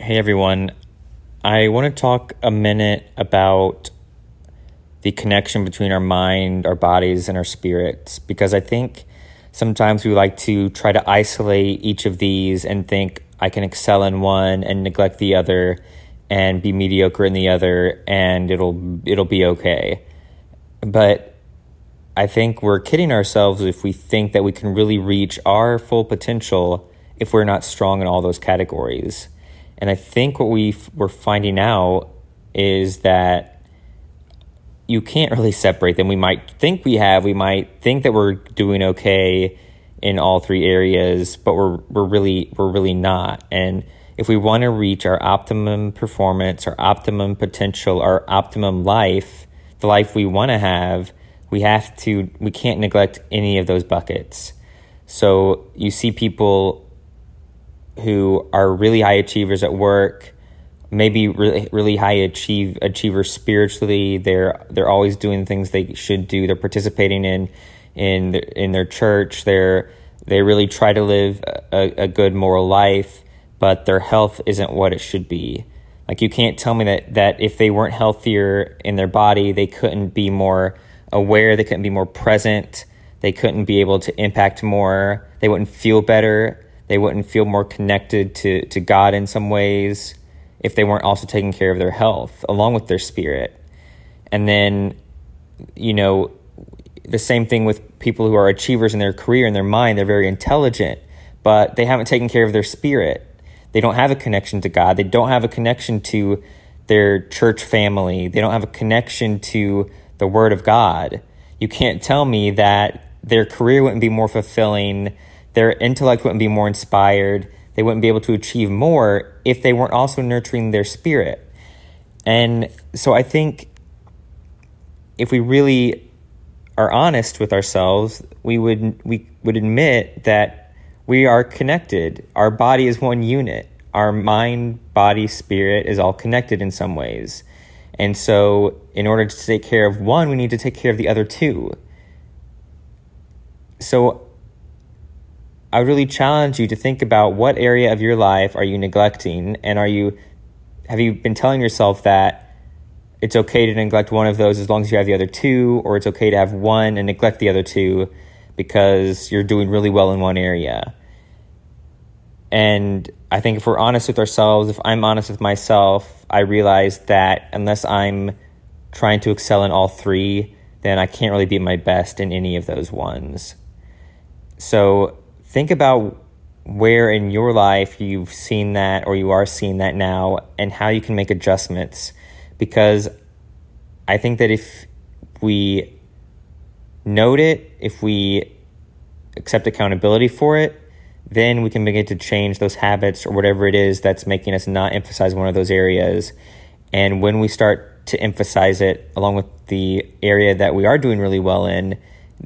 Hey everyone. I want to talk a minute about the connection between our mind, our bodies, and our spirits because I think sometimes we like to try to isolate each of these and think I can excel in one and neglect the other and be mediocre in the other and it'll it'll be okay. But I think we're kidding ourselves if we think that we can really reach our full potential if we're not strong in all those categories. And I think what we we're finding out is that you can't really separate them. We might think we have, we might think that we're doing okay in all three areas, but we're we're really we're really not. And if we want to reach our optimum performance, our optimum potential, our optimum life, the life we want to have, we have to we can't neglect any of those buckets. So you see people who are really high achievers at work, maybe really really high achieve achievers spiritually. They're they're always doing things they should do. They're participating in in in their church. They're they really try to live a, a good moral life, but their health isn't what it should be. Like you can't tell me that that if they weren't healthier in their body, they couldn't be more aware. They couldn't be more present. They couldn't be able to impact more. They wouldn't feel better they wouldn't feel more connected to, to God in some ways if they weren't also taking care of their health along with their spirit. And then, you know, the same thing with people who are achievers in their career and their mind. They're very intelligent, but they haven't taken care of their spirit. They don't have a connection to God. They don't have a connection to their church family. They don't have a connection to the Word of God. You can't tell me that their career wouldn't be more fulfilling their intellect wouldn't be more inspired. They wouldn't be able to achieve more if they weren't also nurturing their spirit. And so I think if we really are honest with ourselves, we would we would admit that we are connected. Our body is one unit. Our mind, body, spirit is all connected in some ways. And so, in order to take care of one, we need to take care of the other two. So, I really challenge you to think about what area of your life are you neglecting and are you have you been telling yourself that it's okay to neglect one of those as long as you have the other two or it's okay to have one and neglect the other two because you're doing really well in one area. And I think if we're honest with ourselves, if I'm honest with myself, I realize that unless I'm trying to excel in all three, then I can't really be my best in any of those ones. So think about where in your life you've seen that or you are seeing that now and how you can make adjustments because I think that if we note it, if we accept accountability for it, then we can begin to change those habits or whatever it is that's making us not emphasize one of those areas. And when we start to emphasize it along with the area that we are doing really well in,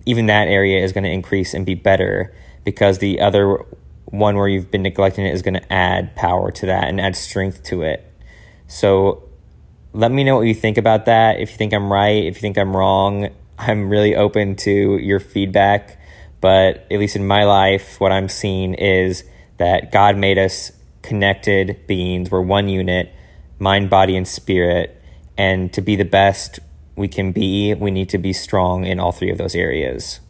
even that area is going to increase and be better because the other one where you've been neglecting it is going to add power to that and add strength to it. So let me know what you think about that. If you think I'm right, if you think I'm wrong, I'm really open to your feedback. But at least in my life, what I'm seeing is that God made us connected beings. We're one unit, mind, body, and spirit. And to be the best we can be, we need to be strong in all three of those areas.